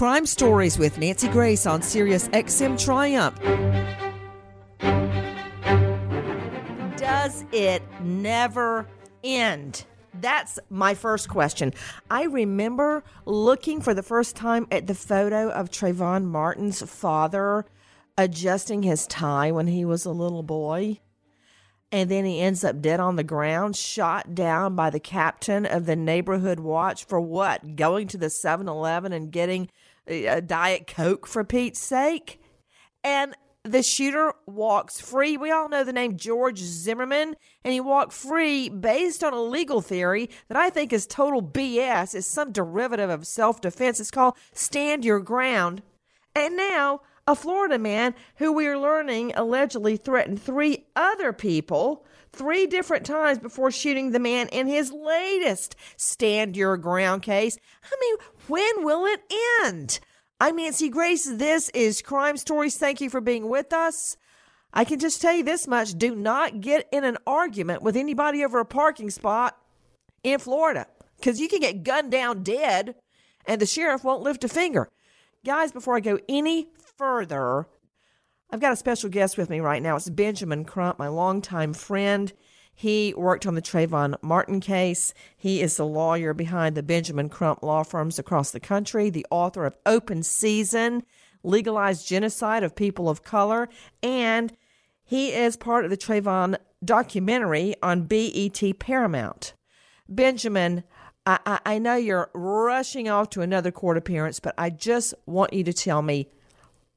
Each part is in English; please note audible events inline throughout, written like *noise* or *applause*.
Crime Stories with Nancy Grace on Sirius XM Triumph. Does it never end? That's my first question. I remember looking for the first time at the photo of Trayvon Martin's father adjusting his tie when he was a little boy. And then he ends up dead on the ground, shot down by the captain of the neighborhood watch for what? Going to the 7 Eleven and getting a Diet Coke for Pete's sake. And the shooter walks free. We all know the name George Zimmerman, and he walked free based on a legal theory that I think is total BS. It's some derivative of self defense. It's called stand your ground. And now, a Florida man who we are learning allegedly threatened three other people three different times before shooting the man in his latest stand your ground case. I mean, when will it end? I'm Nancy Grace. This is Crime Stories. Thank you for being with us. I can just tell you this much do not get in an argument with anybody over a parking spot in Florida because you can get gunned down dead and the sheriff won't lift a finger. Guys, before I go any further, I've got a special guest with me right now. It's Benjamin Crump, my longtime friend. He worked on the Trayvon Martin case. He is the lawyer behind the Benjamin Crump law firms across the country, the author of Open Season, Legalized Genocide of People of Color, and he is part of the Trayvon documentary on BET Paramount. Benjamin, I, I, I know you're rushing off to another court appearance, but I just want you to tell me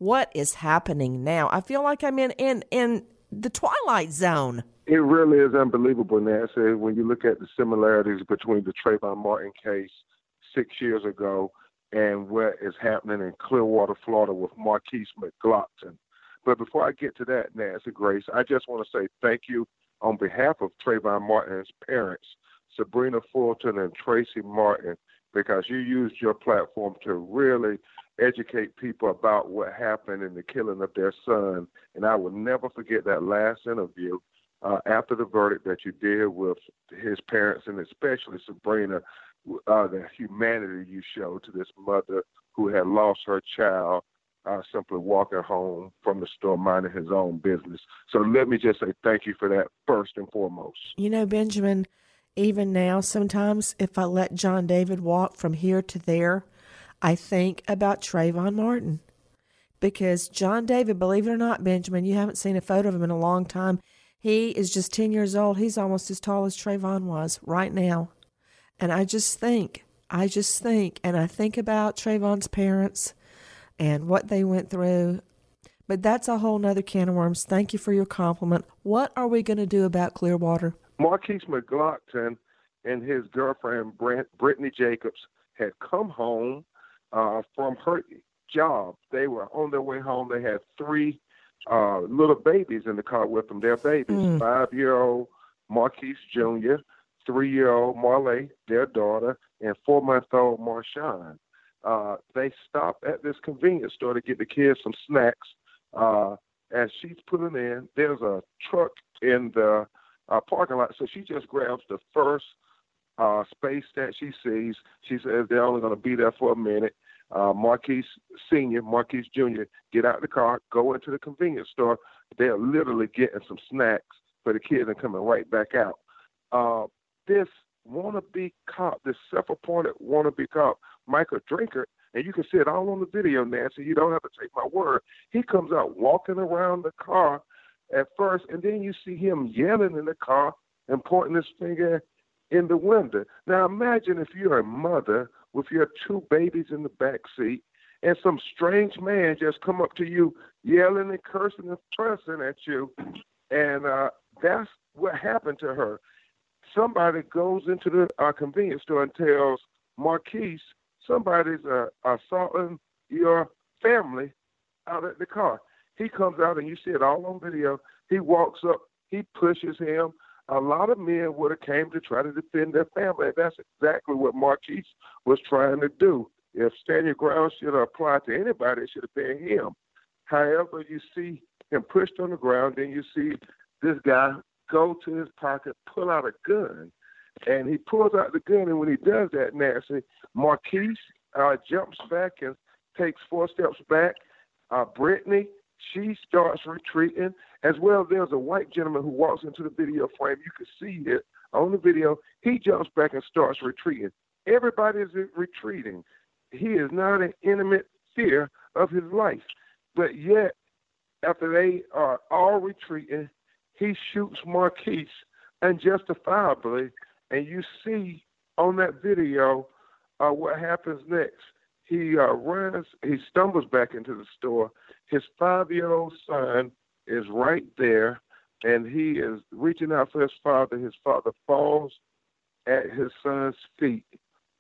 what is happening now. I feel like I'm in, in, in the twilight zone. It really is unbelievable, Nancy, when you look at the similarities between the Trayvon Martin case six years ago and what is happening in Clearwater, Florida with Markeis McGlockton. But before I get to that, Nancy Grace, I just want to say thank you on behalf of Trayvon Martin's parents, Sabrina Fulton and Tracy Martin. Because you used your platform to really educate people about what happened in the killing of their son. And I will never forget that last interview uh, after the verdict that you did with his parents and especially Sabrina, uh, the humanity you showed to this mother who had lost her child uh, simply walking home from the store minding his own business. So let me just say thank you for that first and foremost. You know, Benjamin, even now, sometimes if I let John David walk from here to there, I think about Trayvon Martin. Because John David, believe it or not, Benjamin, you haven't seen a photo of him in a long time. He is just 10 years old. He's almost as tall as Trayvon was right now. And I just think, I just think, and I think about Trayvon's parents and what they went through. But that's a whole nother can of worms. Thank you for your compliment. What are we going to do about Clearwater? Markeis McGlockton and his girlfriend, Brent, Brittany Jacobs, had come home uh, from her job. They were on their way home. They had three uh, little babies in the car with them. Their babies, mm. five-year-old Markeis Jr., three-year-old Marley, their daughter, and four-month-old Marshawn. Uh, they stopped at this convenience store to get the kids some snacks. Uh, as she's putting in, there's a truck in the uh, parking lot, so she just grabs the first uh, space that she sees. She says they're only going to be there for a minute. Uh, Markeis Senior, Markeis Junior, get out of the car, go into the convenience store. They're literally getting some snacks for the kids and coming right back out. Uh, this wannabe cop, this self-appointed wannabe cop, Michael Drejka, and you can see it all on the video, Nancy. You don't have to take my word. He comes out walking around the car at first, and then you see him yelling in the car and pointing his finger in the window. Now imagine if you're a mother with your two babies in the back seat, and some strange man just come up to you yelling and cursing and cursing at you, and uh, that's what happened to her. Somebody goes into the uh, convenience store and tells Markeis somebody's uh, assaulting your family out at the car. He comes out and you see it all on video. He walks up, he pushes him. A lot of men would have came to try to defend their family. That's exactly what Markeis was trying to do. If stand your ground should apply to anybody, it should have been him. However, you see him pushed on the ground, then you see this guy go to his pocket, pull out a gun, and he pulls out the gun. And when he does that, Nancy, Markeis uh, jumps back and takes four steps back. Uh, Brittany she starts retreating. As well, there's a white gentleman who walks into the video frame. You can see it on the video. He jumps back and starts retreating. Everybody is retreating. He is not in intimate fear of his life. But yet, after they are all retreating, he shoots Markeis unjustifiably. And you see on that video uh, what happens next. He uh, runs, he stumbles back into the store. His five year old son is right there, and he is reaching out for his father. His father falls at his son's feet,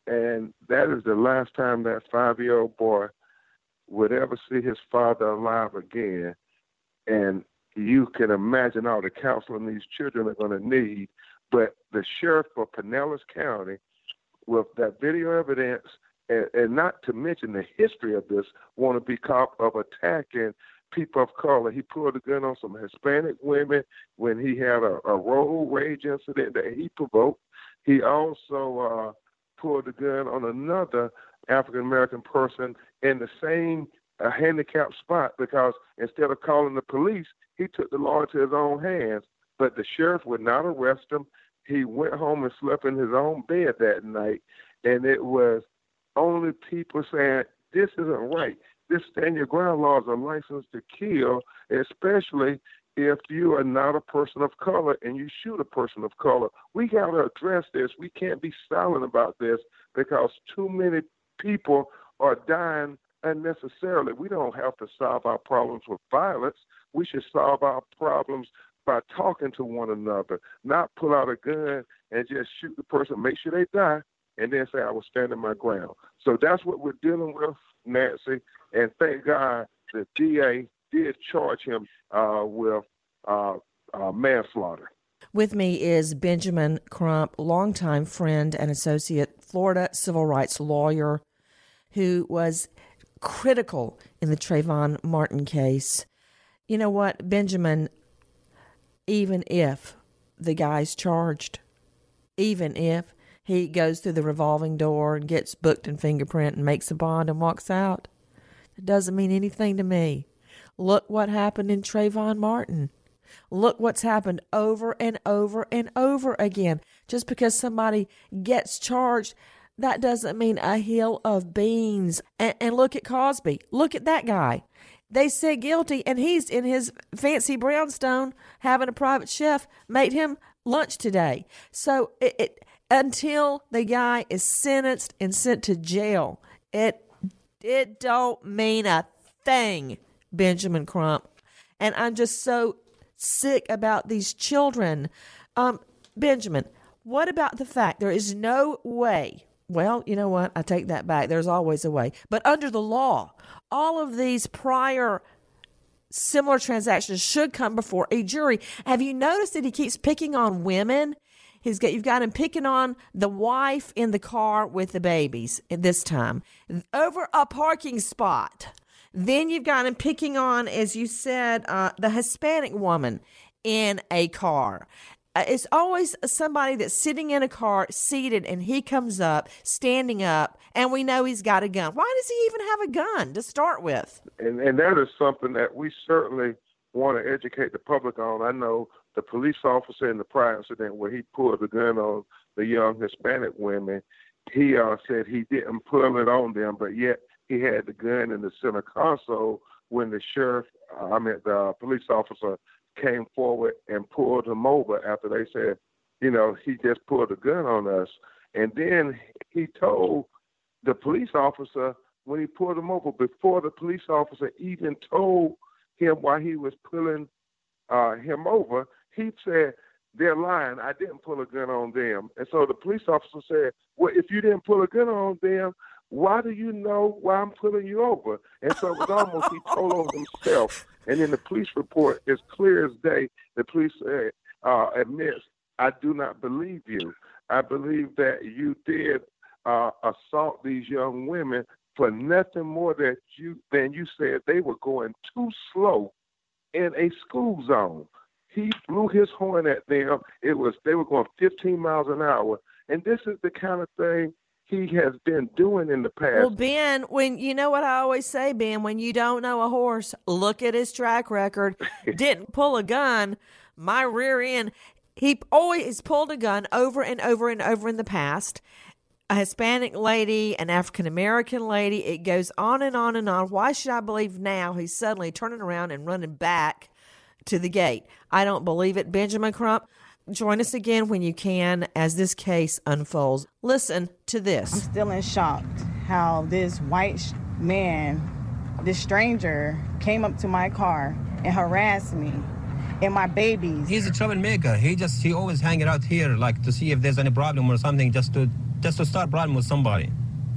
and that is the last time that five year old boy would ever see his father alive again. And you can imagine all the counseling these children are going to need. But the sheriff of Pinellas County, with that video evidence and, and not to mention the history of this wannabe cop of attacking people of color. He pulled a gun on some Hispanic women when he had a, a road rage incident that he provoked. He also uh, pulled a gun on another African American person in the same uh, handicapped spot because instead of calling the police, he took the law into his own hands. But the sheriff would not arrest him. He went home and slept in his own bed that night. And it was only people saying this isn't right. This stand your ground laws are licensed to kill, especially if you are not a person of color and you shoot a person of color. We got to address this. We can't be silent about this because too many people are dying unnecessarily. We don't have to solve our problems with violence. We should solve our problems by talking to one another, not pull out a gun and just shoot the person, make sure they die, and then say I was standing my ground. So that's what we're dealing with, Nancy. And thank God the DA did charge him uh, with uh, uh, manslaughter. With me is Benjamin Crump, longtime friend and associate Florida civil rights lawyer who was critical in the Trayvon Martin case. You know what, Benjamin, even if the guy's charged, even if he goes through the revolving door and gets booked and fingerprint and makes a bond and walks out, it doesn't mean anything to me. Look what happened in Trayvon Martin. Look what's happened over and over and over again. Just because somebody gets charged, that doesn't mean a hill of beans. And, and look at Cosby. Look at that guy. They said guilty, and he's in his fancy brownstone having a private chef made him lunch today. So it, it until the guy is sentenced and sent to jail, it it don't mean a thing, Benjamin Crump. And I'm just so sick about these children. Um, Benjamin, what about the fact there is no way? Well, you know what? I take that back. There's always a way. But under the law, all of these prior similar transactions should come before a jury. Have you noticed that he keeps picking on women? He's got you've got him picking on the wife in the car with the babies this time over a parking spot. Then you've got him picking on, as you said, uh, the Hispanic woman in a car. Uh, it's always somebody that's sitting in a car, seated, and he comes up, standing up, and we know he's got a gun. Why does he even have a gun to start with? And, and that is something that we certainly want to educate the public on. I know the police officer in the prior incident where he pulled the gun on the young Hispanic women, he uh, said he didn't pull it on them, but yet he had the gun in the center console when the sheriff, uh, I mean, the police officer came forward and pulled him over after they said, you know, he just pulled a gun on us. And then he told the police officer when he pulled him over, before the police officer even told him why he was pulling uh, him over, he said, they're lying. I didn't pull a gun on them. And so the police officer said, well, if you didn't pull a gun on them, why do you know why I'm pulling you over? And so it was almost he told on himself. And in the police report, it's clear as day, the police uh, uh, admits, I do not believe you. I believe that you did uh, assault these young women for nothing more that you than you said they were going too slow in a school zone. He blew his horn at them. It was they were going 15 miles an hour, and this is the kind of thing he has been doing in the past. Well, Ben, when you know what I always say, Ben, when you don't know a horse, look at his track record. *laughs* Didn't pull a gun. My rear end. He always pulled a gun over and over and over in the past. A Hispanic lady, an African American lady. It goes on and on and on. Why should I believe now he's suddenly turning around and running back to the gate? I don't believe it. Benjamin Crump, Join us again when you can as this case unfolds. Listen to this. I'm still in shock how this white sh- man, this stranger, came up to my car and harassed me and my babies. He's a troublemaker. He just he always hanging out here like to see if there's any problem or something just to just to start problem with somebody.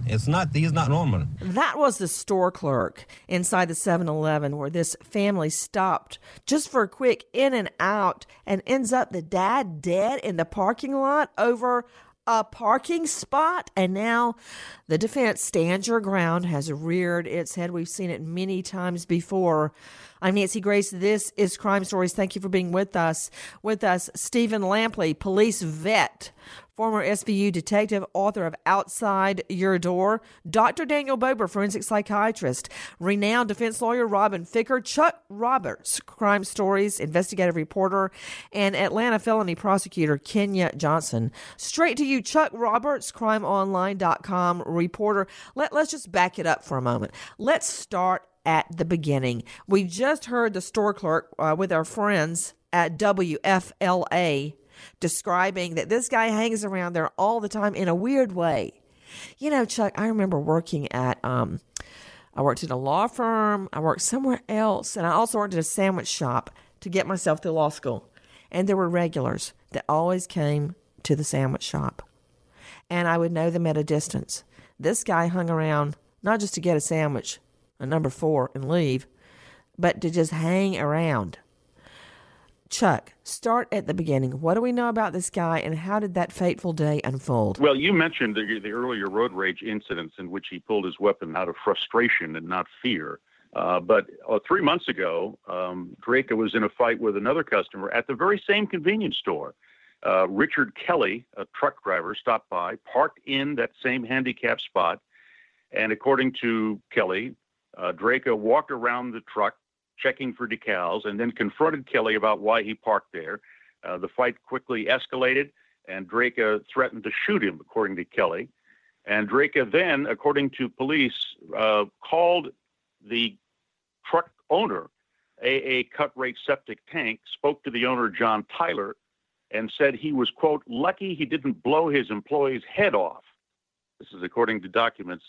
It's not, he's not normal. That was the store clerk inside the 7 Eleven where this family stopped just for a quick in and out and ends up the dad dead in the parking lot over a parking spot. And now the defense stands your ground has reared its head. We've seen it many times before. I'm Nancy Grace. This is Crime Stories. Thank you for being with us. With us, Stephen Lampley, police vet former SVU detective, author of Outside Your Door, Dr. Daniel Bober, forensic psychiatrist, renowned defense lawyer Robin Ficker, Chuck Roberts, crime stories, investigative reporter, and Atlanta felony prosecutor Kenya Johnson. Straight to you, Chuck Roberts, crimeonline.com reporter. Let, let's just back it up for a moment. Let's start at the beginning. We just heard the store clerk uh, with our friends at WFLA describing that this guy hangs around there all the time in a weird way. You know, Chuck, I remember working at, um, I worked at a law firm, I worked somewhere else, and I also worked at a sandwich shop to get myself through law school. And there were regulars that always came to the sandwich shop. And I would know them at a distance. This guy hung around not just to get a sandwich, a number four, and leave, but to just hang around. Chuck, start at the beginning. What do we know about this guy, and how did that fateful day unfold? Well, you mentioned the, the earlier road rage incidents in which he pulled his weapon out of frustration and not fear. Uh, but uh, three months ago, um, Drejka was in a fight with another customer at the very same convenience store. Uh, Richard Kelly, a truck driver, stopped by, parked in that same handicap spot, and according to Kelly, uh, Drejka walked around the truck checking for decals and then confronted Kelly about why he parked there. Uh, the fight quickly escalated, and Drejka threatened to shoot him, according to Kelly. And Drejka then, according to police, uh, called the truck owner, AA Cut Rate Septic Tank, spoke to the owner, John Tyler, and said he was, quote, lucky he didn't blow his employee's head off. This is according to documents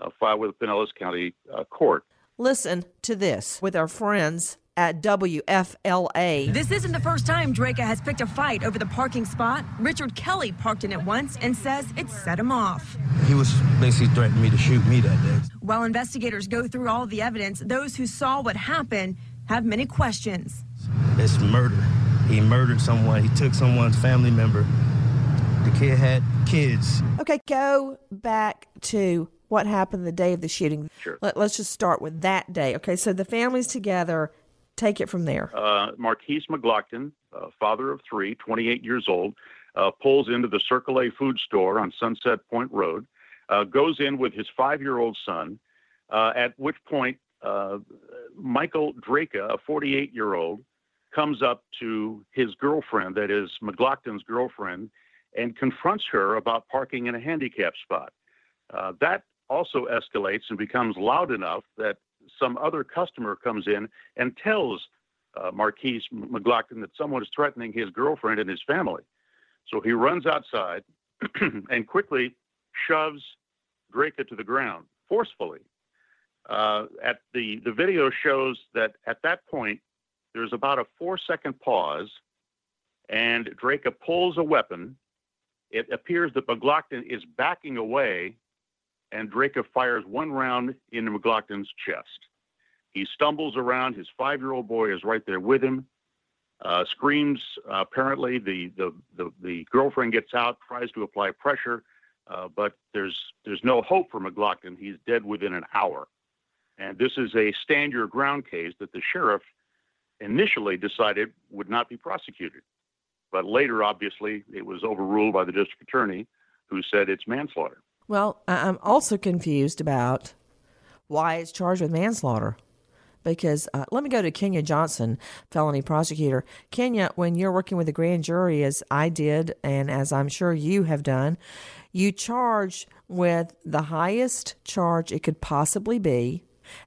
uh, filed with the Pinellas County uh, Court. Listen to this with our friends at WFLA. This isn't the first time Drejka has picked a fight over the parking spot. Richard Kelly parked in it once and says it set him off. He was basically threatening me to shoot me that day. While investigators go through all the evidence, those who saw what happened have many questions. It's murder. He murdered someone. He took someone's family member. The kid had kids. Okay, go back to what happened the day of the shooting. Sure. Let, us just start with that day. Okay, so the family's together. Take it from there. Uh, Markeis McGlockton, uh, father of three, 28 years old, uh, pulls into the Circle A food store on Sunset Point Road, uh, goes in with his five year old son, uh, at which point uh, Michael Drejka, a 48 year old, comes up to his girlfriend, that is McGlockton's girlfriend, and confronts her about parking in a handicap spot. that also escalates and becomes loud enough that some other customer comes in and tells uh, Markeis McGlockton that someone is threatening his girlfriend and his family. So he runs outside *clears throat* and quickly shoves Drejka to the ground forcefully. Uh, at the the video shows that at that point there's about a four second pause, and Drejka pulls a weapon. It appears that McGlockton is backing away and Drejka fires one round into McLaughlin's chest. He stumbles around. His five year old boy is right there with him, uh, screams. Uh, apparently, the, the, the, the, girlfriend gets out, tries to apply pressure, uh, but there's, there's no hope for McLaughlin. He's dead within an hour. And this is a stand your ground case that the sheriff initially decided would not be prosecuted. But later, obviously, it was overruled by the district attorney who said it's manslaughter. Well, I'm also confused about why it's charged with manslaughter. Because uh, let me go to Kenya Johnson, felony prosecutor. Kenya, when you're working with a grand jury, as I did, and as I'm sure you have done, you charge with the highest charge it could possibly be,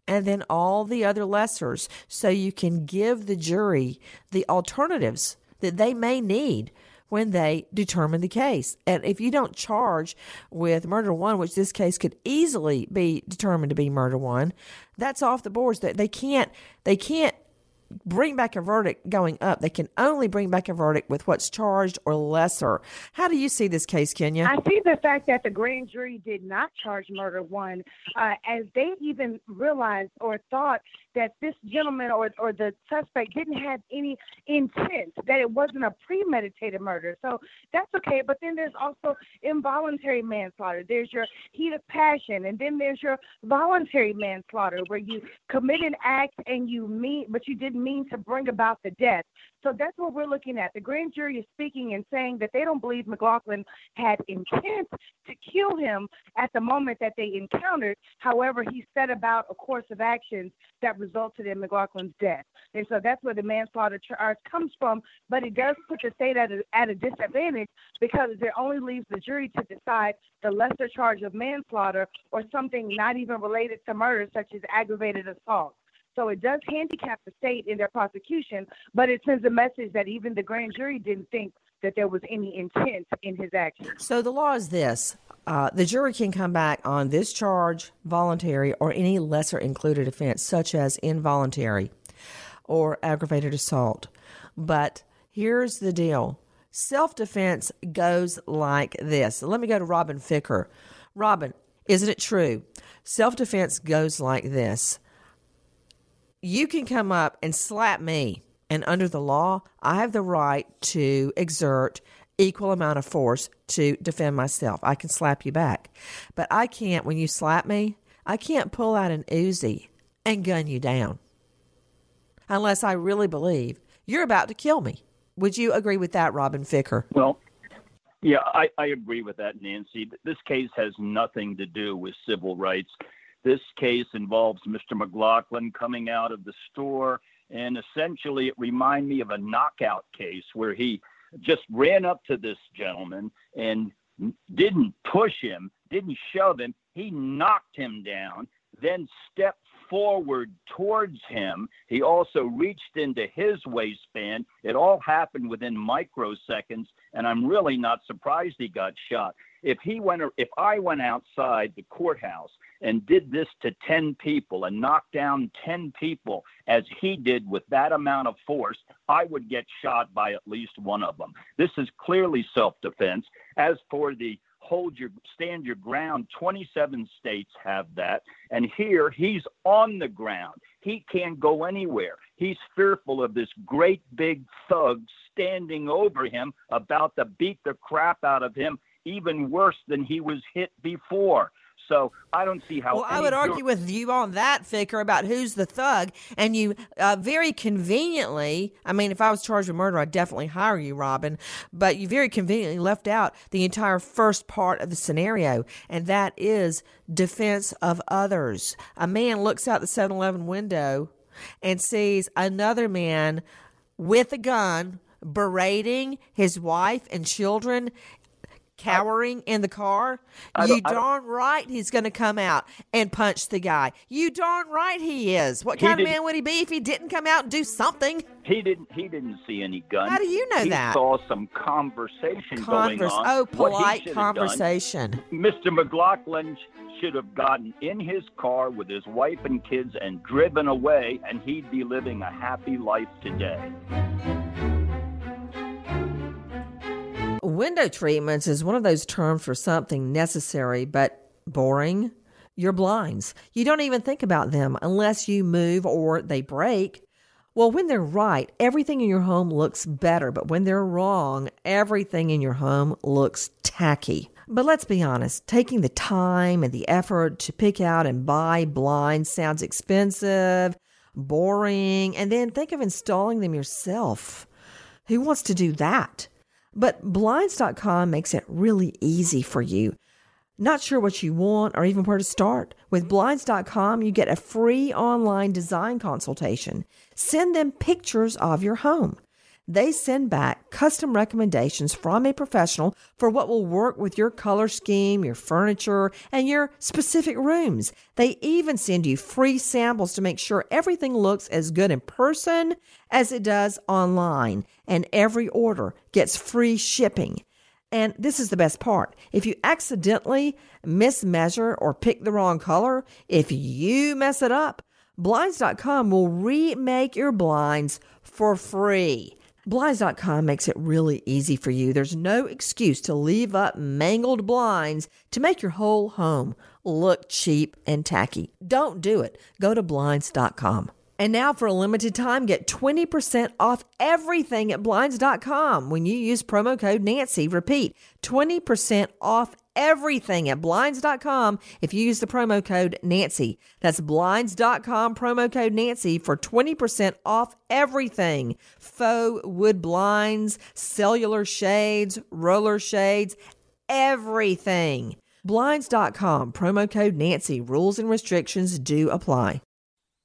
and then all the other lessers, so you can give the jury the alternatives that they may need when they determine the case. And if you don't charge with murder one, which this case could easily be determined to be murder one, that's off the boards. That they can't they can't bring back a verdict going up. They can only bring back a verdict with what's charged or lesser. How do you see this case, Kenya? I see the fact that the grand jury did not charge murder one, uh, as they even realized or thought that this gentleman or, or the suspect didn't have any intent, that it wasn't a premeditated murder. So that's okay. But then there's also involuntary manslaughter. There's your heat of passion, and then there's your voluntary manslaughter, where you commit an act and you mean, but you didn't mean to bring about the death. So that's what we're looking at. The grand jury is speaking and saying that they don't believe McLaughlin had intent to kill him at the moment that they encountered. However, he set about a course of actions that resulted in McLaughlin's death. And so that's where the manslaughter charge comes from. But it does put the state at a, at a disadvantage because it only leaves the jury to decide the lesser charge of manslaughter or something not even related to murder, such as aggravated assault. So it does handicap the state in their prosecution, but it sends a message that even the grand jury didn't think that there was any intent in his actions. So the law is this uh, the jury can come back on this charge, voluntary, or any lesser included offense, such as involuntary or aggravated assault. But here's the deal self defense goes like this. Let me go to Robin Ficker. Robin, isn't it true? Self defense goes like this you can come up and slap me And under the law, I have the right to exert equal amount of force to defend myself. I can slap you back. But I can't, when you slap me, I can't pull out an Uzi and gun you down unless I really believe you're about to kill me. Would you agree with that, Robin Ficker? Well, yeah, I, I agree with that, Nancy. This case has nothing to do with civil rights. This case involves Mr. McLaughlin coming out of the store, and essentially it reminded me of a knockout case where he just ran up to this gentleman and didn't push him, didn't shove him. He knocked him down, then stepped forward towards him. He also reached into his waistband. It all happened within microseconds, and I'm really not surprised he got shot. If he went, if I went outside the courthouse and did this to 10 people and knocked down 10 people as he did with that amount of force, I would get shot by at least one of them. This is clearly self defense. As for the hold your stand your ground. 27 states have that. And here he's on the ground. He can't go anywhere. He's fearful of this great big thug standing over him about to beat the crap out of him even worse than he was hit before so I don't see how. Well, I would argue with you on that, Ficker, about who's the thug. And you uh, very conveniently, I mean, if I was charged with murder, I'd definitely hire you, Robin. But you very conveniently left out the entire first part of the scenario, and that is defense of others. A man looks out the 7 Eleven window and sees another man with a gun berating his wife and children cowering in the car, you darn right he's going to come out and punch the guy. You darn right he is. What kind of man would he be if he didn't come out and do something? He didn't. He didn't see any gun. How do you know he that? Saw some conversation Converse, going on. Oh, polite conversation. Mr. McLaughlin should have gotten in his car with his wife and kids and driven away, and he'd be living a happy life today. Window treatments is one of those terms for something necessary but boring. Your blinds. You don't even think about them unless you move or they break. Well, when they're right, everything in your home looks better, but when they're wrong, everything in your home looks tacky. But let's be honest, taking the time and the effort to pick out and buy blinds sounds expensive, boring, and then think of installing them yourself. Who wants to do that? But Blinds.com makes it really easy for you. Not sure what you want or even where to start? With Blinds.com, you get a free online design consultation. Send them pictures of your home. They send back custom recommendations from a professional for what will work with your color scheme, your furniture, and your specific rooms. They even send you free samples to make sure everything looks as good in person as it does online, and every order gets free shipping. And this is the best part. If you accidentally mismeasure or pick the wrong color, if you mess it up, Blinds.com will remake your blinds for free. Blinds.com makes it really easy for you. There's no excuse to leave up mangled blinds to make your whole home look cheap and tacky. Don't do it. Go to Blinds.com. And now, for a limited time, get 20% off everything at Blinds.com when you use promo code Nancy. Repeat 20% off everything at Blinds.com if you use the promo code Nancy. That's Blinds.com promo code Nancy for 20% off everything faux wood blinds, cellular shades, roller shades, everything. Blinds.com promo code Nancy. Rules and restrictions do apply.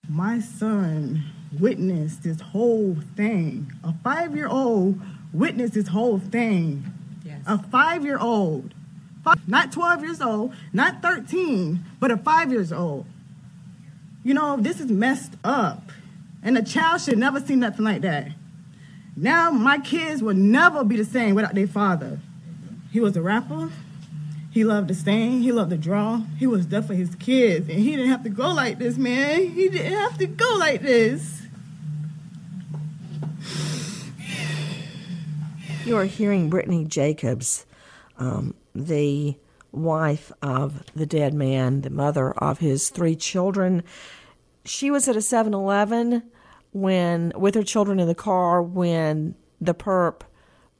My son witnessed this whole thing. A five year old witnessed this whole thing. Yes. A five year old. Not 12 years old, not 13, but a five years old. You know, this is messed up. And a child should never see nothing like that. Now my kids will never be the same without their father. He was a rapper. He loved to sing. He loved to draw. He was there for his kids. And he didn't have to go like this, man. He didn't have to go like this. You are hearing Brittany Jacobs, um, the wife of the dead man, the mother of his three children. She was at a 7 Eleven when with her children in the car when the perp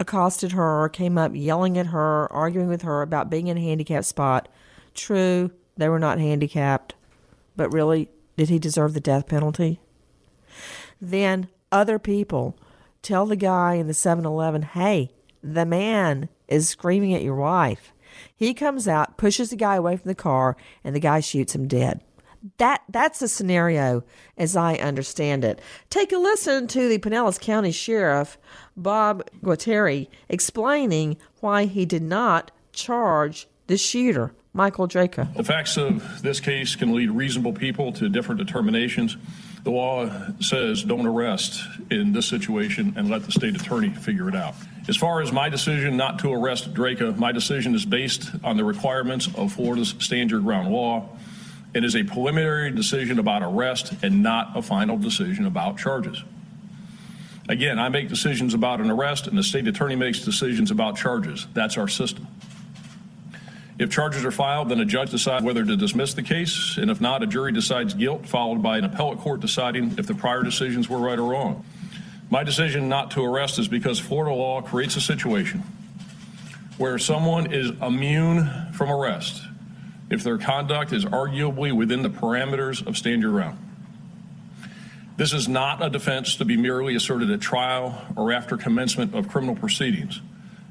accosted her, came up yelling at her, arguing with her about being in a handicapped spot. True, they were not handicapped, but really, did he deserve the death penalty? Then other people tell the guy in the 7 Eleven, hey, the man is screaming at your wife. He comes out, pushes the guy away from the car, and the guy shoots him dead. That that's the scenario as I understand it. Take a listen to the Pinellas County Sheriff Bob Gualtieri explaining why he did not charge the shooter. Michael Drejka. The facts of this case can lead reasonable people to different determinations. The law says don't arrest in this situation and let the state attorney figure it out. As far as my decision not to arrest Drejka, my decision is based on the requirements of Florida's stand your ground law. It is a preliminary decision about arrest and not a final decision about charges. Again, I make decisions about an arrest, and the state attorney makes decisions about charges. That's our system. If charges are filed, then a judge decides whether to dismiss the case, and if not, a jury decides guilt, followed by an appellate court deciding if the prior decisions were right or wrong. My decision not to arrest is because Florida law creates a situation where someone is immune from arrest if their conduct is arguably within the parameters of stand your ground. This is not a defense to be merely asserted at trial or after commencement of criminal proceedings.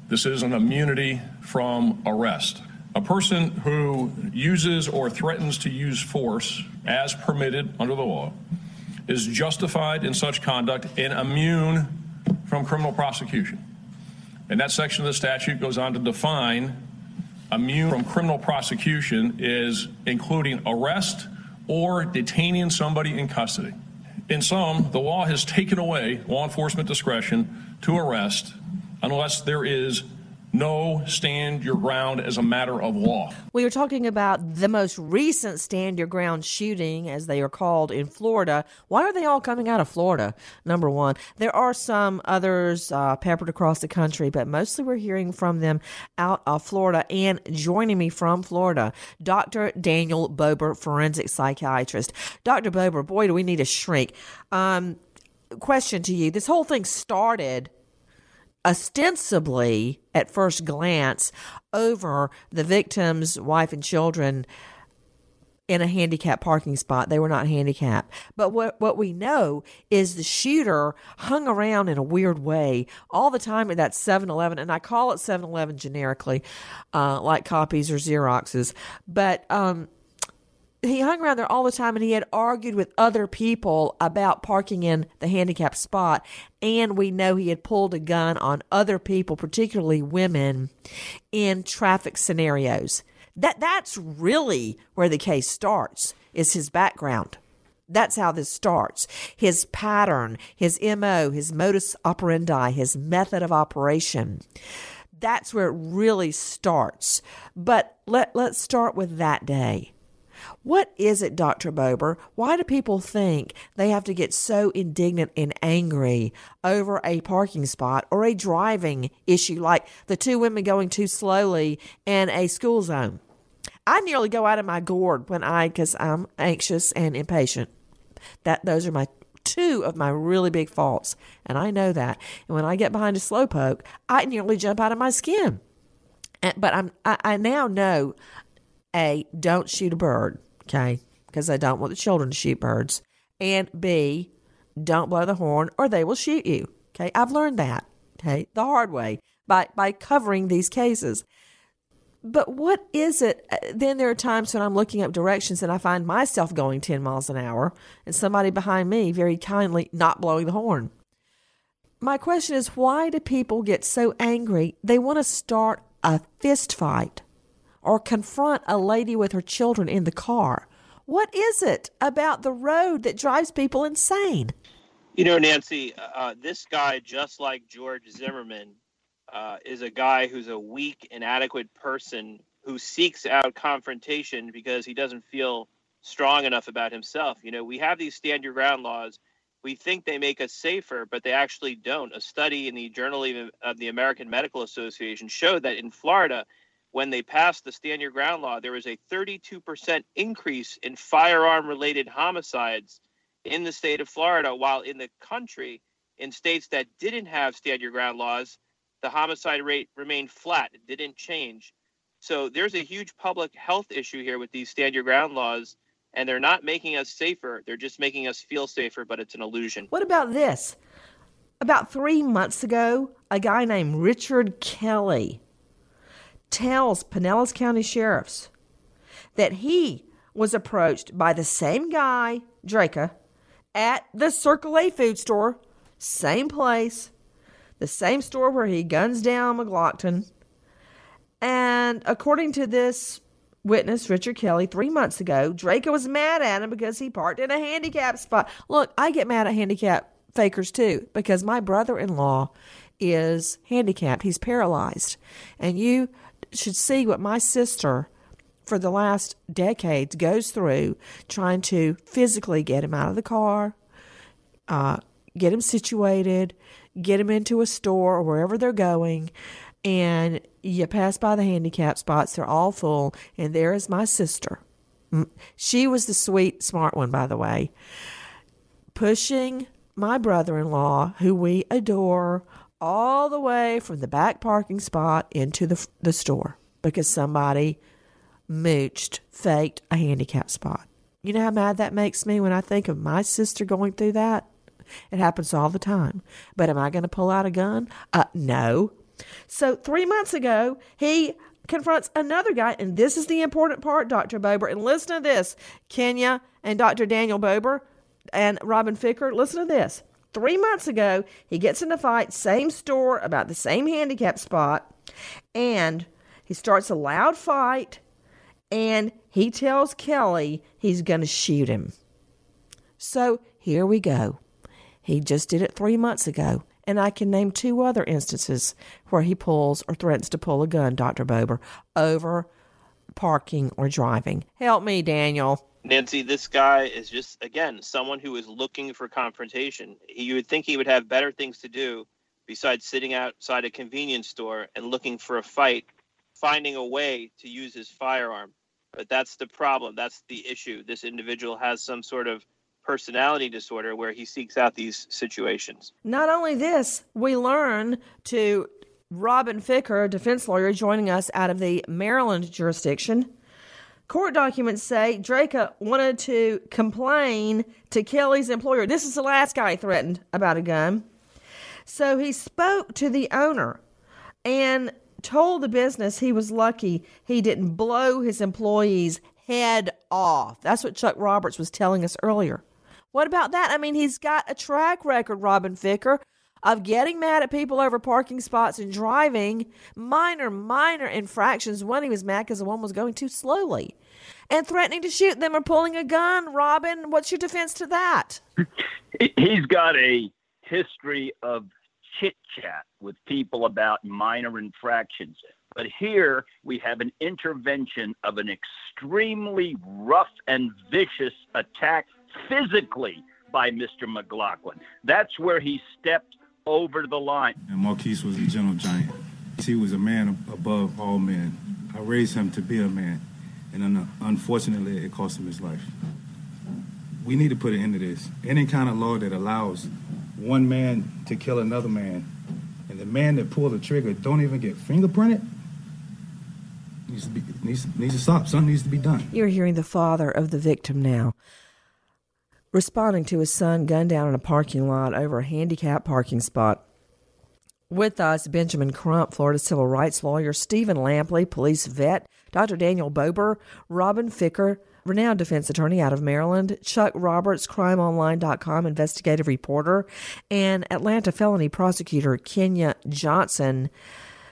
This is an immunity from arrest. A person who uses or threatens to use force as permitted under the law is justified in such conduct and immune from criminal prosecution. And that section of the statute goes on to define immune from criminal prosecution is including arrest or detaining somebody in custody. In sum, the law has taken away law enforcement discretion to arrest unless there is no stand your ground as a matter of law. We are talking about the most recent stand your ground shooting, as they are called in Florida. Why are they all coming out of Florida? Number one, there are some others uh, peppered across the country, but mostly we're hearing from them out of Florida. And joining me from Florida, Dr. Daniel Bober, forensic psychiatrist. Dr. Bober, boy, do we need a shrink. Um, question to you: This whole thing started ostensibly at first glance over the victim's wife and children in a handicapped parking spot. They were not handicapped. But what, what we know is the shooter hung around in a weird way all the time at that 7 Eleven. And I call it 7 Eleven generically, uh, like copies or Xeroxes. But, um, he hung around there all the time and he had argued with other people about parking in the handicapped spot. And we know he had pulled a gun on other people, particularly women, in traffic scenarios. That that's really where the case starts, is his background. That's how this starts. His pattern, his MO, his modus operandi, his method of operation. That's where it really starts. But let, let's start with that day. What is it, Dr. Bober? Why do people think they have to get so indignant and angry over a parking spot or a driving issue like the two women going too slowly in a school zone? I nearly go out of my gourd when I, because I'm anxious and impatient. That those are my two of my really big faults, and I know that. And when I get behind a slowpoke, I nearly jump out of my skin. But I'm I, I now know a, don't shoot a bird, okay? Because I don't want the children to shoot birds. And B, don't blow the horn or they will shoot you. Okay, I've learned that, okay, the hard way by, by covering these cases. But what is it? Uh, then there are times when I'm looking up directions and I find myself going 10 miles an hour and somebody behind me very kindly not blowing the horn. My question is why do people get so angry they want to start a fist fight? Or confront a lady with her children in the car. What is it about the road that drives people insane? You know, Nancy, uh, uh, this guy, just like George Zimmerman, uh, is a guy who's a weak, inadequate person who seeks out confrontation because he doesn't feel strong enough about himself. You know, we have these stand your ground laws. We think they make us safer, but they actually don't. A study in the Journal of the American Medical Association showed that in Florida, when they passed the stand your ground law, there was a 32% increase in firearm related homicides in the state of Florida, while in the country, in states that didn't have stand your ground laws, the homicide rate remained flat. It didn't change. So there's a huge public health issue here with these stand your ground laws, and they're not making us safer. They're just making us feel safer, but it's an illusion. What about this? About three months ago, a guy named Richard Kelly tells Pinellas County sheriffs that he was approached by the same guy, Drejka, at the Circle A food store, same place, the same store where he guns down McGlockton. And according to this witness, Richard Kelly, three months ago, Drejka was mad at him because he parked in a handicap spot. Look, I get mad at handicap fakers too because my brother in law is handicapped. He's paralyzed. And you should see what my sister for the last decades goes through trying to physically get him out of the car, uh, get him situated, get him into a store or wherever they're going. And you pass by the handicap spots, they're all full. And there is my sister. She was the sweet, smart one, by the way, pushing my brother in law, who we adore, all the way from the back parking spot into the, the store because somebody mooched, faked a handicap spot. You know how mad that makes me when I think of my sister going through that? It happens all the time. But am I going to pull out a gun? Uh, no. So three months ago, he confronts another guy, and this is the important part, Dr. Bober. And listen to this, Kenya and Dr. Daniel Bober and Robin Ficker. Listen to this. Three months ago, he gets in a fight, same store, about the same handicap spot, and he starts a loud fight and he tells Kelly he's going to shoot him. So here we go. He just did it three months ago, and I can name two other instances where he pulls or threatens to pull a gun, Dr. Bober, over parking or driving. Help me, Daniel. Nancy, this guy is just, again, someone who is looking for confrontation. You would think he would have better things to do besides sitting outside a convenience store and looking for a fight, finding a way to use his firearm. But that's the problem. That's the issue. This individual has some sort of personality disorder where he seeks out these situations. Not only this, we learn to Robin Ficker, a defense lawyer, joining us out of the Maryland jurisdiction. Court documents say Drejka wanted to complain to Kelly's employer. This is the last guy threatened about a gun. So he spoke to the owner and told the business he was lucky he didn't blow his employees' head off. That's what Chuck Roberts was telling us earlier. What about that? I mean, he's got a track record, Robin Ficker, of getting mad at people over parking spots and driving minor, minor infractions when he was mad because the woman was going too slowly and threatening to shoot them or pulling a gun. Robin, what's your defense to that? *laughs* He's got a history of chit chat with people about minor infractions. But here we have an intervention of an extremely rough and vicious attack physically by Mr. McGlockton. That's where he stepped over the line. And Markeis was a gentle giant. He was a man above all men. I raised him to be a man, and unfortunately, it cost him his life. We need to put an end to this. Any kind of law that allows one man to kill another man, and the man that pulled the trigger don't even get fingerprinted, needs to be needs, needs to stop. Something needs to be done. You're hearing the father of the victim now responding to his son gunned down in a parking lot over a handicapped parking spot. With us, Benjamin Crump, Florida civil rights lawyer, Stephen Lampley, police vet, Dr. Daniel Bober, Robin Ficker, renowned defense attorney out of Maryland, Chuck Roberts, crimeonline.com investigative reporter, and Atlanta felony prosecutor Kenya Johnson.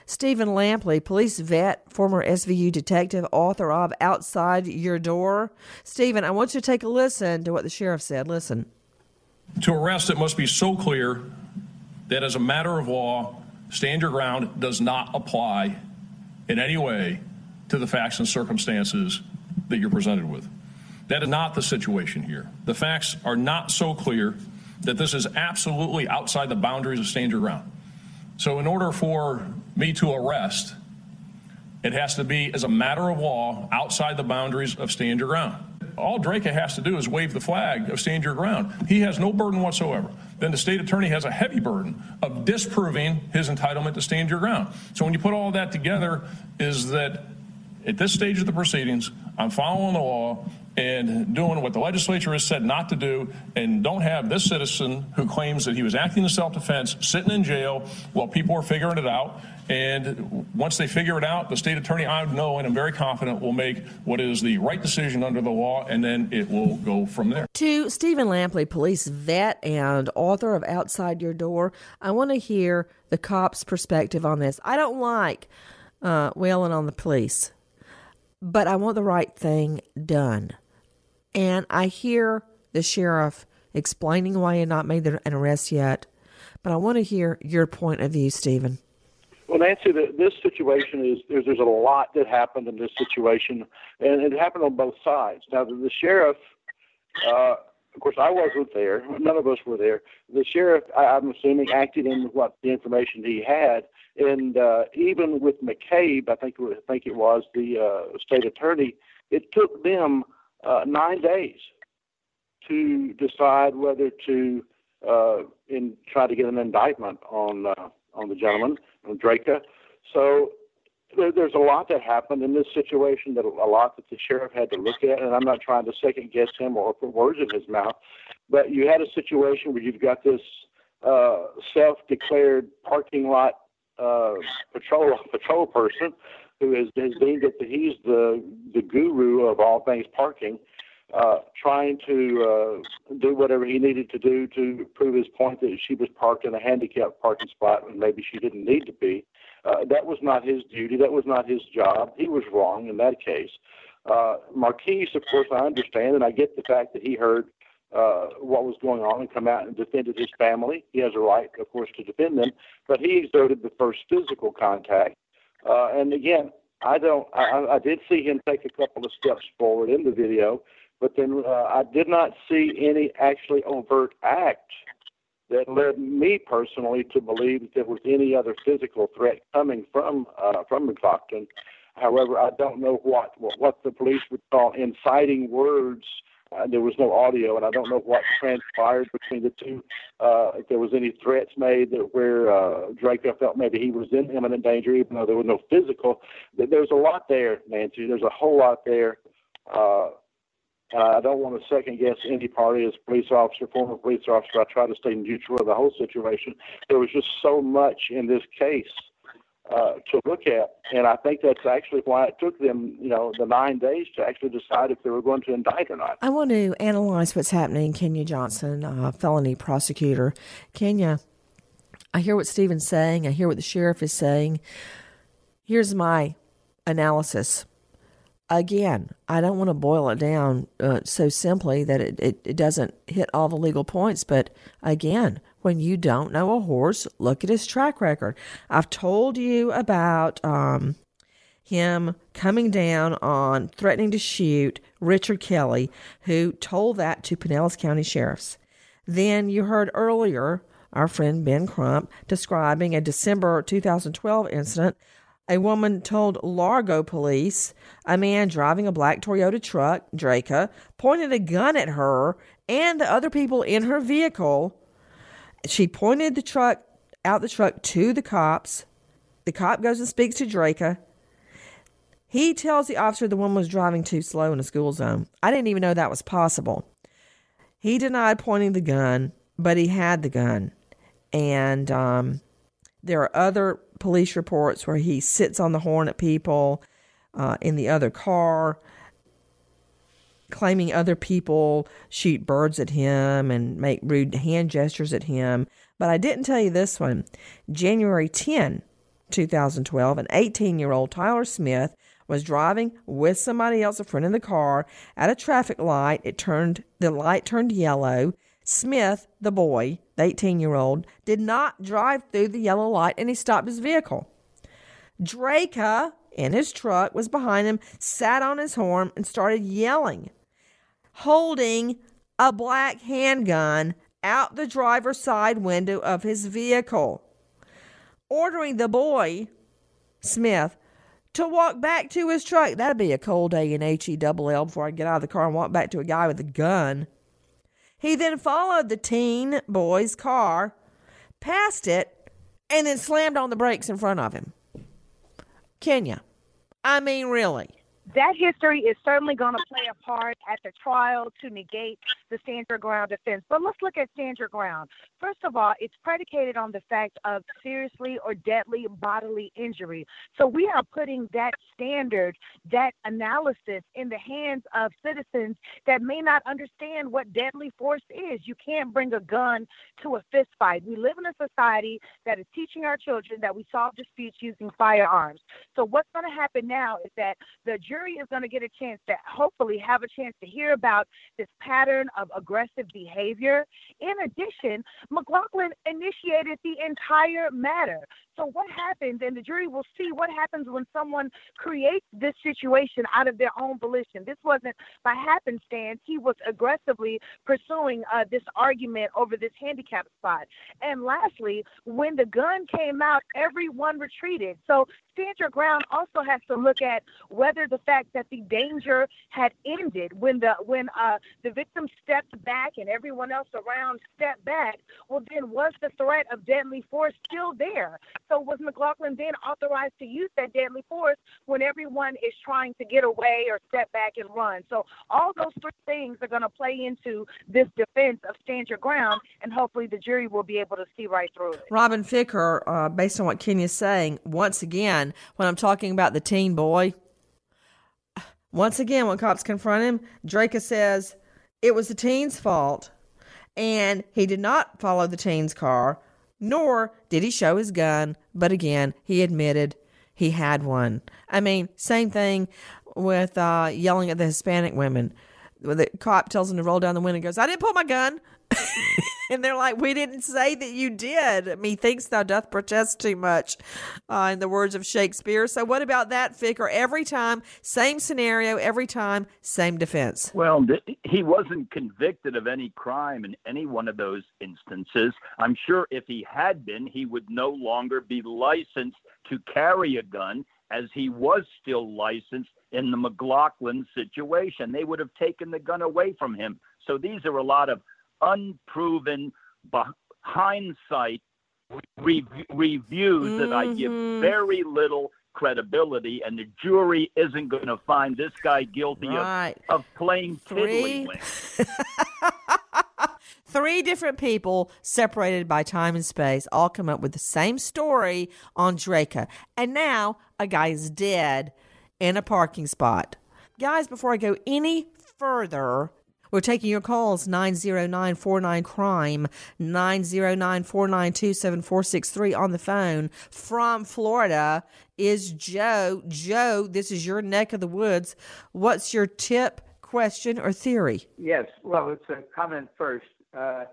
Stephen Lampley, police vet, former SVU detective, author of Outside Your Door. Stephen, I want you to take a listen to what the sheriff said. Listen. To arrest, it must be so clear that as a matter of law, stand your ground does not apply in any way to the facts and circumstances that you're presented with. That is not the situation here. The facts are not so clear that this is absolutely outside the boundaries of stand your ground. So, in order for me to arrest, it has to be as a matter of law outside the boundaries of stand your ground. All Drejka has to do is wave the flag of stand your ground. He has no burden whatsoever. Then the state attorney has a heavy burden of disproving his entitlement to stand your ground. So when you put all that together, is that at this stage of the proceedings, I'm following the law and doing what the legislature has said not to do, and don't have this citizen who claims that he was acting in self defense sitting in jail while people are figuring it out. And once they figure it out, the state attorney, I know and I'm very confident, will make what is the right decision under the law, and then it will go from there. To Stephen Lampley, police vet and author of Outside Your Door, I want to hear the cop's perspective on this. I don't like uh, wailing on the police, but I want the right thing done. And I hear the sheriff explaining why he not made an arrest yet, but I want to hear your point of view, Stephen. Well, Nancy, the, this situation is there's, there's a lot that happened in this situation, and it happened on both sides. Now, the, the sheriff, uh, of course, I wasn't there. None of us were there. The sheriff, I, I'm assuming, acted in what the information he had, and uh, even with McCabe, I think I think it was the uh, state attorney. It took them uh, nine days to decide whether to uh, in try to get an indictment on uh, on the gentleman on Drejka. So there, there's a lot that happened in this situation that a lot that the sheriff had to look at, and I'm not trying to second guess him or put words in his mouth, but you had a situation where you've got this uh, self-declared parking lot uh, patrol *laughs* patrol person who has, has deemed that he's the the guru of all things parking, uh, trying to uh, do whatever he needed to do to prove his point that she was parked in a handicapped parking spot when maybe she didn't need to be. Uh, that was not his duty. That was not his job. He was wrong in that case. Uh, Markeis, of course, I understand, and I get the fact that he heard uh, what was going on and come out and defended his family. He has a right, of course, to defend them, but he exerted the first physical contact. Uh, and again, I don't. I, I did see him take a couple of steps forward in the video, but then uh, I did not see any actually overt act that led me personally to believe that there was any other physical threat coming from uh, from McGlockton. However, I don't know what what the police would call inciting words uh, there was no audio, and I don't know what transpired between the two. Uh, if there was any threats made that where uh, Drejka felt maybe he was in imminent danger, even though there was no physical. There's a lot there, Nancy. There's a whole lot there. Uh, and I don't want to second guess any party as police officer, former police officer. I try to stay neutral of the whole situation. There was just so much in this case uh, to look at. And I think that's actually why it took them, you know, the nine days to actually decide if they were going to indict or not. I want to analyze what's happening. Kenya Johnson, uh, felony prosecutor. Kenya, I hear what Stephen's saying. I hear what the sheriff is saying. Here's my analysis. Again, I don't want to boil it down uh, so simply that it, it, it doesn't hit all the legal points, but again, when you don't know a horse, look at his track record. I've told you about um, him coming down on threatening to shoot Richard Kelly, who told that to Pinellas County sheriffs. Then you heard earlier our friend Ben Crump describing a December 2012 incident. A woman told Largo police a man driving a black Toyota truck, Drejka, pointed a gun at her and the other people in her vehicle she pointed the truck out the truck to the cops. The cop goes and speaks to Drejka. He tells the officer the woman was driving too slow in a school zone. I didn't even know that was possible. He denied pointing the gun, but he had the gun. And um, there are other police reports where he sits on the horn at people uh, in the other car claiming other people shoot birds at him and make rude hand gestures at him. But I didn't tell you this one. January 10, 2012, an 18 year old Tyler Smith was driving with somebody else in front of the car at a traffic light. It turned, the light turned yellow. Smith, the boy, the 18 year old, did not drive through the yellow light and he stopped his vehicle. Drejka in his truck was behind him, sat on his horn, and started yelling holding a black handgun out the driver's side window of his vehicle, ordering the boy, Smith, to walk back to his truck. That'd be a cold day in H E double L before I get out of the car and walk back to a guy with a gun. He then followed the teen boy's car, passed it, and then slammed on the brakes in front of him. Kenya. I mean, really that history is certainly going to play a part at the trial to negate the stand your ground defense. But let's look at stand your ground. First of all, it's predicated on the fact of seriously or deadly bodily injury. So we are putting that standard, that analysis in the hands of citizens that may not understand what deadly force is. You can't bring a gun to a fist fight. We live in a society that is teaching our children that we solve disputes using firearms. So what's going to happen now is that the jury is going to get a chance to hopefully have a chance to hear about this pattern of aggressive behavior. In addition, McGlockton initiated the entire matter. So what happens, and the jury will see what happens when someone creates this situation out of their own volition. This wasn't by happenstance. He was aggressively pursuing uh, this argument over this handicap spot. And lastly, when the gun came out, everyone retreated. So stand your ground also has to look at whether the fact that the danger had ended when the when uh, the victim stepped back and everyone else around stepped back. Well, then was the threat of deadly force still there? So was McGlockton then authorized to use that deadly force when everyone is trying to get away or step back and run? So all those three things are going to play into this defense of stand your ground, and hopefully the jury will be able to see right through it. Robin Ficker, uh, based on what Kenya's saying, once again, when I'm talking about the teen boy, once again, when cops confront him, Drejka says it was the teen's fault and he did not follow the teen's car nor did he show his gun, but again, he admitted he had one. I mean, same thing with uh, yelling at the Hispanic women. The cop tells him to roll down the window and goes, I didn't pull my gun. *laughs* and they're like, We didn't say that you did. Methinks thou doth protest too much, uh, in the words of Shakespeare. So, what about that, Ficker? Every time, same scenario, every time, same defense. Well, th- he wasn't convicted of any crime in any one of those instances. I'm sure if he had been, he would no longer be licensed to carry a gun as he was still licensed in the McGlockton situation. They would have taken the gun away from him. So these are a lot of unproven hindsight re- reviews mm-hmm. that I give mm-hmm. very little credibility, and the jury isn't going to find this guy guilty right. of, of playing Three. *laughs* Three different people separated by time and space all come up with the same story on Drejka. And now a guy is dead in a parking spot. Guys, before I go any further, we're taking your calls 909 crime 909 492 7463 on the phone from Florida is Joe. Joe, this is your neck of the woods. What's your tip, question, or theory? Yes, well, it's a comment first. Uh,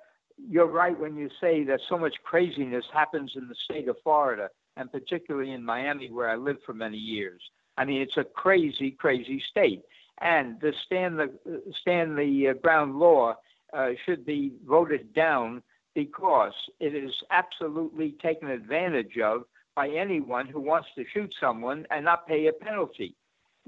you're right when you say that so much craziness happens in the state of Florida, and particularly in Miami, where I lived for many years. I mean, it's a crazy, crazy state and the stand the stand the uh, ground law uh, should be voted down because it is absolutely taken advantage of by anyone who wants to shoot someone and not pay a penalty.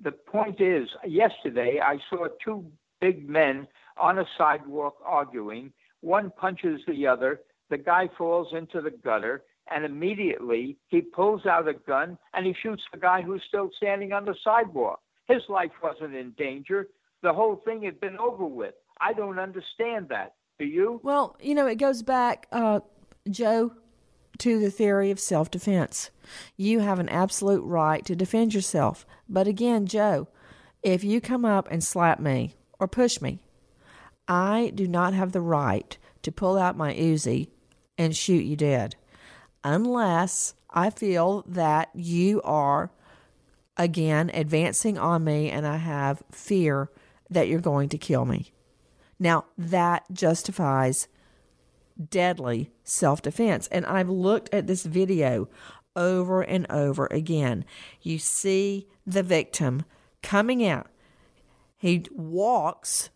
The point is, yesterday I saw two big men on a sidewalk arguing. One punches the other. The guy falls into the gutter, and immediately he pulls out a gun and he shoots the guy who's still standing on the sidewalk. His life wasn't in danger. The whole thing had been over with. I don't understand that. Do you? Well, you know, it goes back, uh, Joe, to the theory of self defense. You have an absolute right to defend yourself. But again, Joe, if you come up and slap me or push me, I do not have the right to pull out my Uzi and shoot you dead unless I feel that you are again advancing on me and I have fear that you're going to kill me. Now, that justifies deadly self defense. And I've looked at this video over and over again. You see the victim coming out. He walks,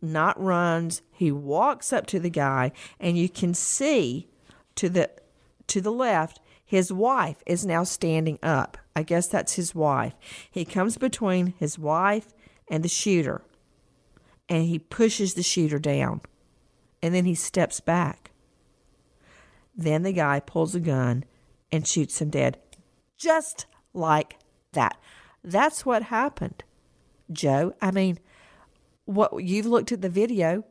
not runs. He walks up to the guy, and you can see to the to the left His wife is now standing up. I guess that's his wife. He comes between his wife and the shooter and he pushes the shooter down. And then he steps back. Then the guy pulls a gun and shoots him dead. Just like that. That's what happened. Joe, I mean, what you've looked at the video.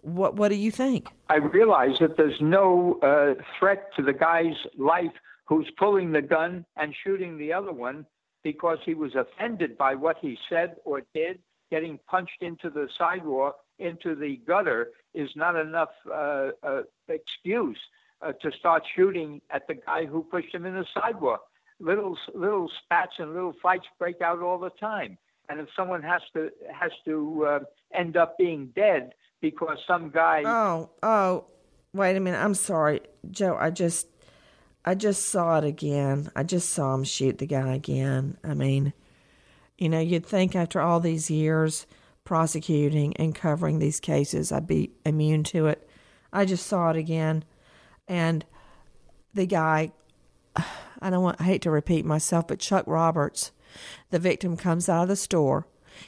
What what do you think? I realize that there's no uh, threat to the guy's life who's pulling the gun and shooting the other one because he was offended by what he said or did. Getting punched into the sidewalk, into the gutter, is not enough uh, uh, excuse uh, to start shooting at the guy who pushed him in the sidewalk. Little little spats and little fights break out all the time, and if someone has to has to uh, end up being dead because some guy. Oh oh, wait a minute. I'm sorry, Joe. I just I just saw it again. I just saw him shoot the guy again. I mean, you know, you'd think after all these years prosecuting and covering these cases, I'd be immune to it. I just saw it again and the guy I don't want I hate to repeat myself, but Chuck Roberts, the victim comes out of the store.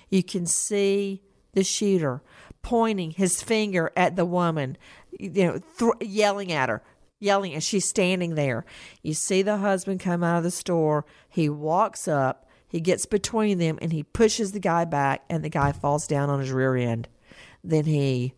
You can see the shooter pointing his finger at the woman, you know, th- yelling at her, yelling, and she's standing there. You see the husband come out of the store. He walks up, he gets between them, and he pushes the guy back, and the guy falls down on his rear end. Then he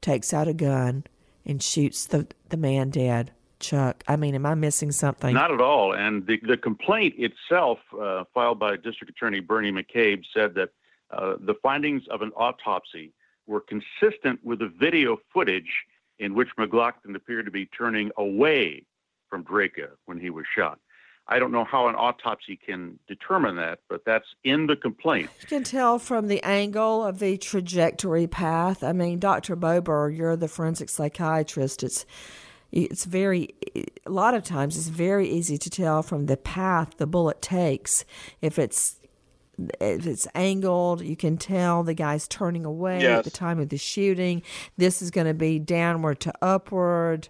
takes out a gun and shoots the, the man dead. Chuck, I mean, am I missing something? Not at all. And the, the complaint itself, uh, filed by District Attorney Bernie McCabe, said that uh, the findings of an autopsy were consistent with the video footage in which McGlockton appeared to be turning away from Drejka when he was shot. I don't know how an autopsy can determine that, but that's in the complaint. You can tell from the angle of the trajectory path. I mean, Dr. Bober, you're the forensic psychiatrist. It's it's very a lot of times it's very easy to tell from the path the bullet takes if it's if it's angled, you can tell the guy's turning away Yes. at the time of the shooting. This is going to be downward to upward.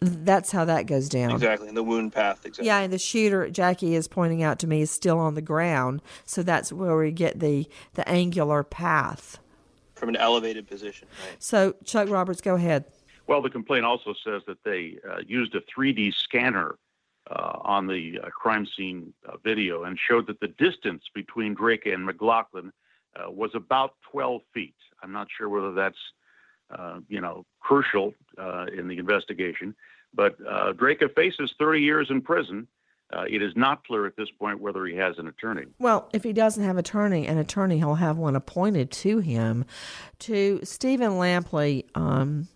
That's how that goes down. Exactly, and the wound path. Exactly. Yeah, and the shooter Jackie is pointing out to me is still on the ground, so that's where we get the the angular path. From an elevated position. Right. So Chuck Roberts, go ahead. Well, the complaint also says that they uh, used a 3D scanner uh, on the uh, crime scene uh, video and showed that the distance between Drejka and McGlockton uh, was about 12 feet. I'm not sure whether that's, uh, you know, crucial uh, in the investigation, but Drejka faces 30 years in prison. It is not clear at this point whether he has an attorney. Well, if he doesn't have attorney, an attorney, he'll have one appointed to him. To Stephen Lampley, um,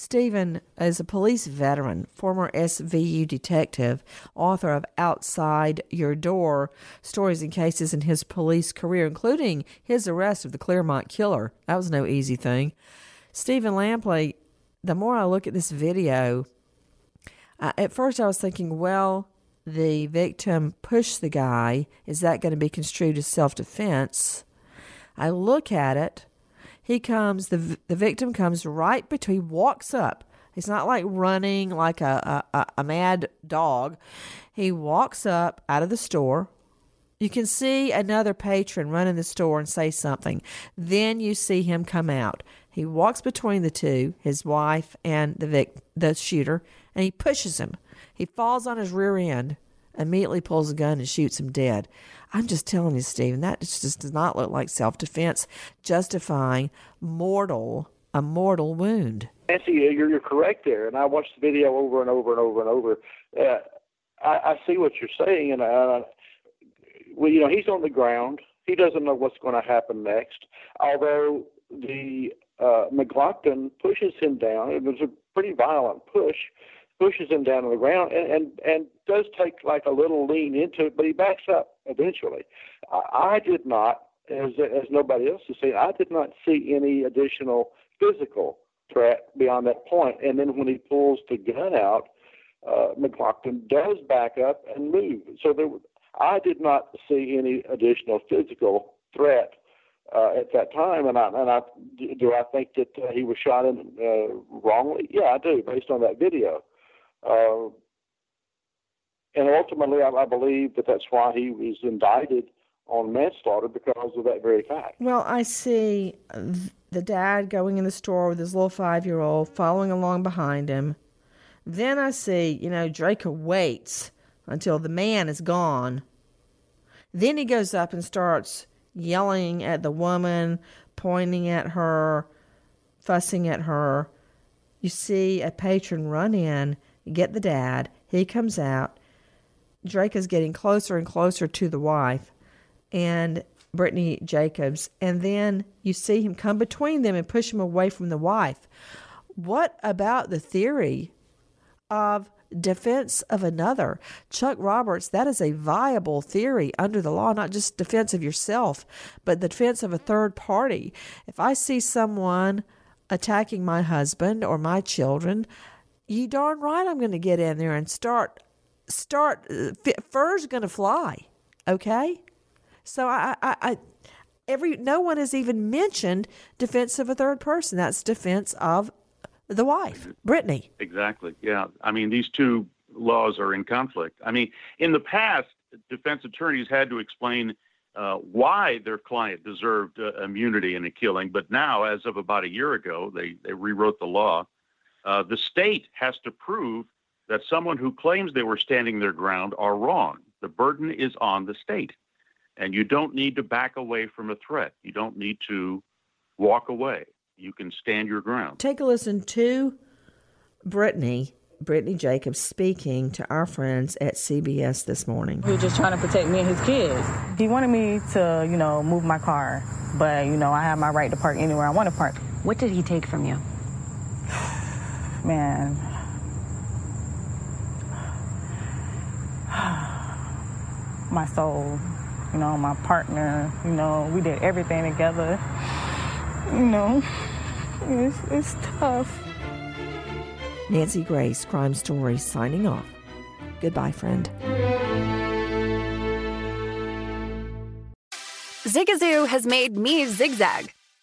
Stephen is a police veteran, former SVU detective, author of Outside Your Door stories and cases in his police career, including his arrest of the Claremont killer. That was no easy thing. Stephen Lampley, the more I look at this video, uh, at first I was thinking, well, the victim pushed the guy. Is that going to be construed as self defense? I look at it. He comes, the, the victim comes right between, walks up. He's not like running like a, a, a mad dog. He walks up out of the store. You can see another patron run in the store and say something. Then you see him come out. He walks between the two, his wife and the vic- the shooter, and he pushes him. He falls on his rear end, immediately pulls a gun and shoots him dead. I'm just telling you, Stephen, that just does not look like self defense justifying mortal a mortal wound. Nancy, you're, you're correct there, and I watched the video over and over and over and over. Uh, I, I see what you're saying, and uh, well, you know, he's on the ground. He doesn't know what's going to happen next. Although the uh, McGlockton pushes him down, it was a pretty violent push. Pushes him down on the ground and, and and does take like a little lean into it, but he backs up eventually. I, I did not, as as nobody else has seen, I did not see any additional physical threat beyond that point. And then when he pulls the gun out, uh, McGlockton does back up and move. So there, I did not see any additional physical threat uh, at that time. And I, and I, do I think that uh, he was shot in uh, wrongly? Yeah, I do, based on that video. Uh, and ultimately, I, I believe that that's why he was indicted on manslaughter because of that very fact. Well, I see the dad going in the store with his little five year old following along behind him. Then I see, you know, Drejka waits until the man is gone. Then he goes up and starts yelling at the woman, pointing at her, fussing at her. You see a patron run in, get the dad. He comes out. Drejka is getting closer and closer to the wife and Brittany Jacobs. And then you see him come between them and push him away from the wife. What about the theory of defense of another. Chuck Roberts, that is a viable theory under the law, not just defense of yourself, but the defense of a third party. If I see someone attacking my husband or my children, you darn right I'm going to get in there and start start uh, fur's going to fly. Okay? So I, I, I every no one has even mentioned defense of a third person. That's defense of the wife, Brittany. Exactly. Yeah. I mean, these two laws are in conflict. I mean, in the past, defense attorneys had to explain uh, why their client deserved uh, immunity in a killing, but now, as of about a year ago, they, they rewrote the law. Uh, the state has to prove that someone who claims they were standing their ground are wrong. The burden is on the state. And you don't need to back away from a threat. You don't need to walk away you can stand your ground. Take a listen to Brittany. Brittany Jacobs speaking to our friends at CBS this morning. He was just trying to protect me and his kids. He wanted me to, you know, move my car, but, you know, I have my right to park anywhere I want to park. What did he take from you? Man. *sighs* my soul, you know, my partner, you know, we did everything together you know, it's, it's tough. Nancy Grace, Crime Story, signing off. Goodbye, friend. Zigazoo has made me zigzag.